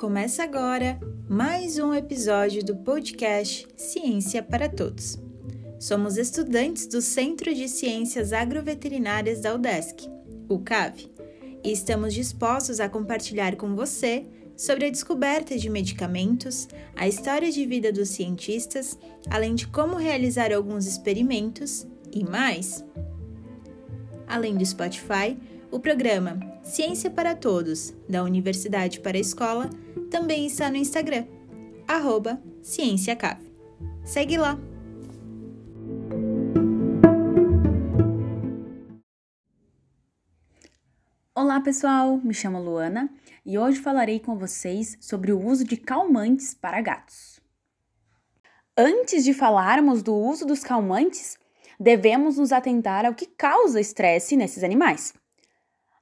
Começa agora mais um episódio do podcast Ciência para Todos. Somos estudantes do Centro de Ciências Agroveterinárias da UDESC, o CAV, e estamos dispostos a compartilhar com você sobre a descoberta de medicamentos, a história de vida dos cientistas, além de como realizar alguns experimentos e mais. Além do Spotify, o programa Ciência para Todos, da Universidade para a Escola, também está no Instagram, arroba CiênciaCave. Segue lá! Olá pessoal, me chamo Luana e hoje falarei com vocês sobre o uso de calmantes para gatos. Antes de falarmos do uso dos calmantes, devemos nos atentar ao que causa estresse nesses animais.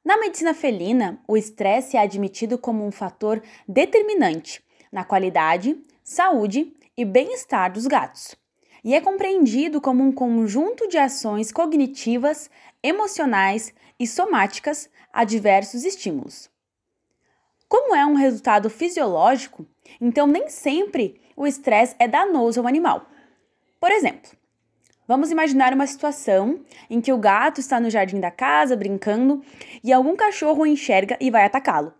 Na medicina felina, o estresse é admitido como um fator determinante na qualidade, saúde e bem-estar dos gatos, e é compreendido como um conjunto de ações cognitivas, emocionais e somáticas a diversos estímulos. Como é um resultado fisiológico, então nem sempre o estresse é danoso ao animal. Por exemplo, Vamos imaginar uma situação em que o gato está no jardim da casa brincando e algum cachorro o enxerga e vai atacá-lo.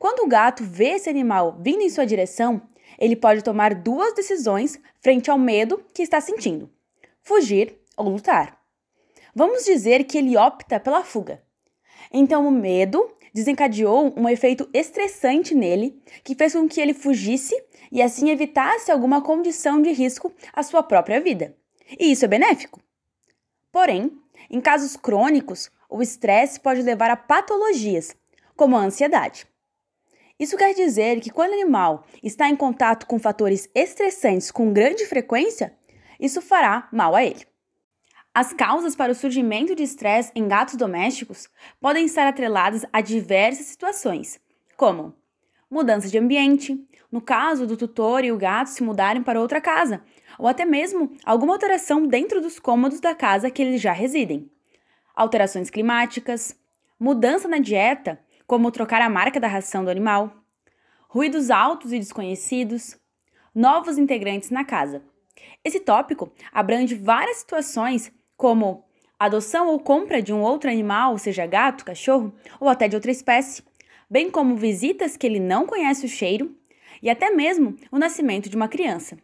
Quando o gato vê esse animal vindo em sua direção, ele pode tomar duas decisões frente ao medo que está sentindo: fugir ou lutar. Vamos dizer que ele opta pela fuga. Então, o medo desencadeou um efeito estressante nele que fez com que ele fugisse e assim evitasse alguma condição de risco à sua própria vida. E isso é benéfico. Porém, em casos crônicos, o estresse pode levar a patologias, como a ansiedade. Isso quer dizer que quando o animal está em contato com fatores estressantes com grande frequência, isso fará mal a ele. As causas para o surgimento de estresse em gatos domésticos podem estar atreladas a diversas situações, como mudança de ambiente, no caso do tutor e o gato se mudarem para outra casa, ou até mesmo alguma alteração dentro dos cômodos da casa que eles já residem. Alterações climáticas, mudança na dieta, como trocar a marca da ração do animal, ruídos altos e desconhecidos, novos integrantes na casa. Esse tópico abrange várias situações, como adoção ou compra de um outro animal, seja gato, cachorro ou até de outra espécie, bem como visitas que ele não conhece o cheiro e até mesmo o nascimento de uma criança.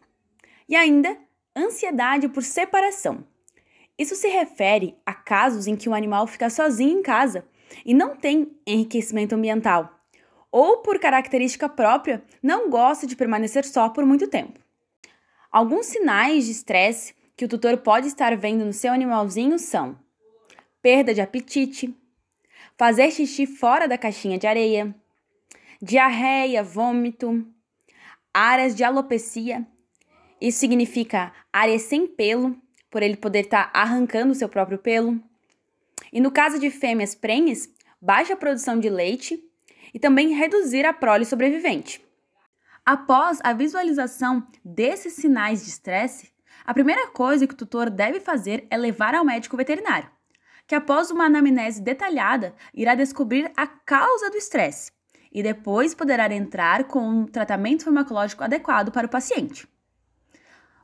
E ainda, ansiedade por separação. Isso se refere a casos em que o animal fica sozinho em casa e não tem enriquecimento ambiental, ou por característica própria não gosta de permanecer só por muito tempo. Alguns sinais de estresse que o tutor pode estar vendo no seu animalzinho são perda de apetite, fazer xixi fora da caixinha de areia, diarreia, vômito, áreas de alopecia isso significa área sem pelo, por ele poder estar tá arrancando o seu próprio pelo. E no caso de fêmeas prenhes, baixa produção de leite e também reduzir a prole sobrevivente. Após a visualização desses sinais de estresse, a primeira coisa que o tutor deve fazer é levar ao médico veterinário, que após uma anamnese detalhada irá descobrir a causa do estresse e depois poderá entrar com um tratamento farmacológico adequado para o paciente.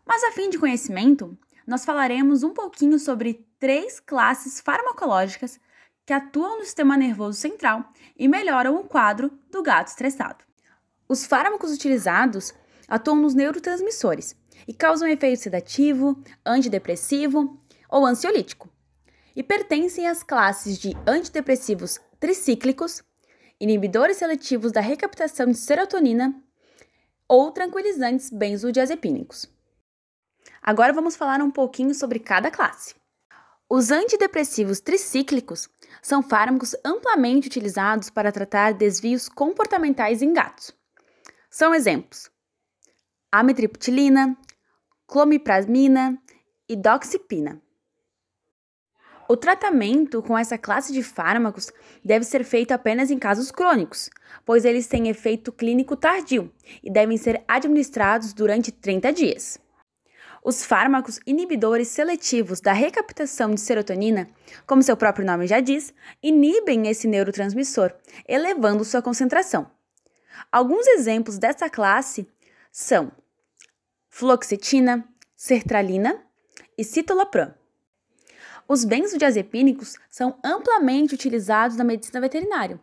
Mas a fim de conhecimento, nós falaremos um pouquinho sobre três classes farmacológicas que atuam no sistema nervoso central e melhoram o quadro do gato estressado. Os fármacos utilizados atuam nos neurotransmissores e causam efeito sedativo, antidepressivo ou ansiolítico, e pertencem às classes de antidepressivos tricíclicos, inibidores seletivos da recaptação de serotonina ou tranquilizantes benzodiazepínicos. Agora vamos falar um pouquinho sobre cada classe. Os antidepressivos tricíclicos são fármacos amplamente utilizados para tratar desvios comportamentais em gatos. São exemplos: amitriptilina, clomiprazmina e doxipina. O tratamento com essa classe de fármacos deve ser feito apenas em casos crônicos, pois eles têm efeito clínico tardio e devem ser administrados durante 30 dias. Os fármacos inibidores seletivos da recaptação de serotonina, como seu próprio nome já diz, inibem esse neurotransmissor, elevando sua concentração. Alguns exemplos dessa classe são fluoxetina, sertralina e citalopram. Os benzodiazepínicos são amplamente utilizados na medicina veterinária,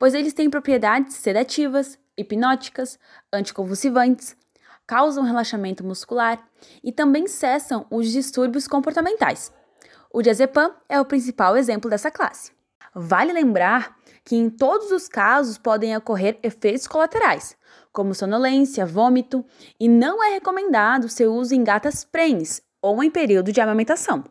pois eles têm propriedades sedativas, hipnóticas, anticonvulsivantes, causam relaxamento muscular e também cessam os distúrbios comportamentais. O diazepam é o principal exemplo dessa classe. Vale lembrar que em todos os casos podem ocorrer efeitos colaterais, como sonolência, vômito, e não é recomendado seu uso em gatas prenhes ou em período de amamentação.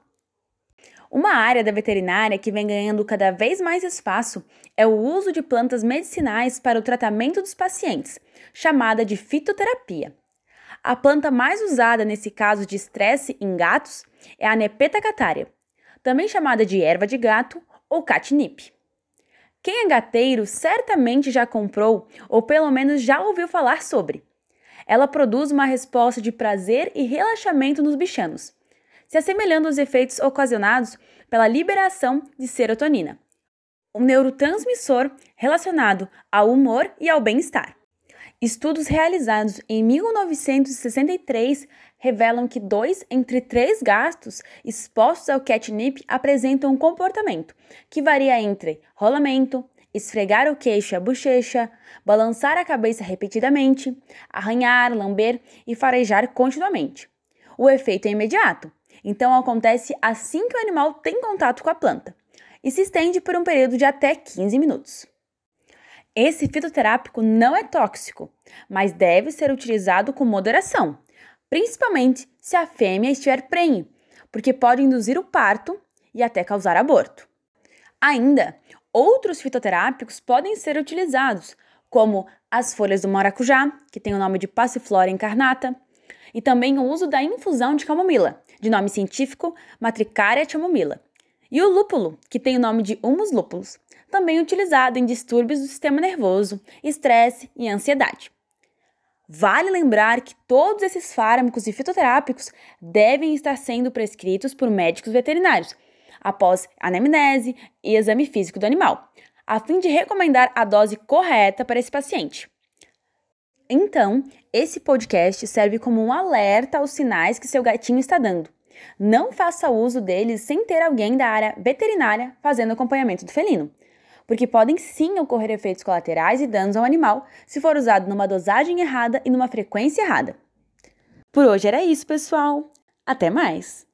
Uma área da veterinária que vem ganhando cada vez mais espaço é o uso de plantas medicinais para o tratamento dos pacientes, chamada de fitoterapia. A planta mais usada nesse caso de estresse em gatos é a Nepeta catária, também chamada de erva de gato ou catnip. Quem é gateiro certamente já comprou ou pelo menos já ouviu falar sobre. Ela produz uma resposta de prazer e relaxamento nos bichanos se assemelhando aos efeitos ocasionados pela liberação de serotonina, um neurotransmissor relacionado ao humor e ao bem-estar. Estudos realizados em 1963 revelam que dois entre três gatos expostos ao catnip apresentam um comportamento que varia entre rolamento, esfregar o queixo e a bochecha, balançar a cabeça repetidamente, arranhar, lamber e farejar continuamente. O efeito é imediato, então acontece assim que o animal tem contato com a planta e se estende por um período de até 15 minutos. Esse fitoterápico não é tóxico, mas deve ser utilizado com moderação, principalmente se a fêmea estiver prenhe, porque pode induzir o parto e até causar aborto. Ainda, outros fitoterápicos podem ser utilizados, como as folhas do maracujá, que tem o nome de Passiflora incarnata, e também o uso da infusão de camomila, de nome científico Matricaria chamomila, e o lúpulo, que tem o nome de Humus lupulus, também utilizado em distúrbios do sistema nervoso, estresse e ansiedade. Vale lembrar que todos esses fármacos e fitoterápicos devem estar sendo prescritos por médicos veterinários, após anamnese e exame físico do animal, a fim de recomendar a dose correta para esse paciente. Então, esse podcast serve como um alerta aos sinais que seu gatinho está dando. Não faça uso deles sem ter alguém da área veterinária fazendo acompanhamento do felino, porque podem sim ocorrer efeitos colaterais e danos ao animal se for usado numa dosagem errada e numa frequência errada. Por hoje era isso, pessoal. Até mais!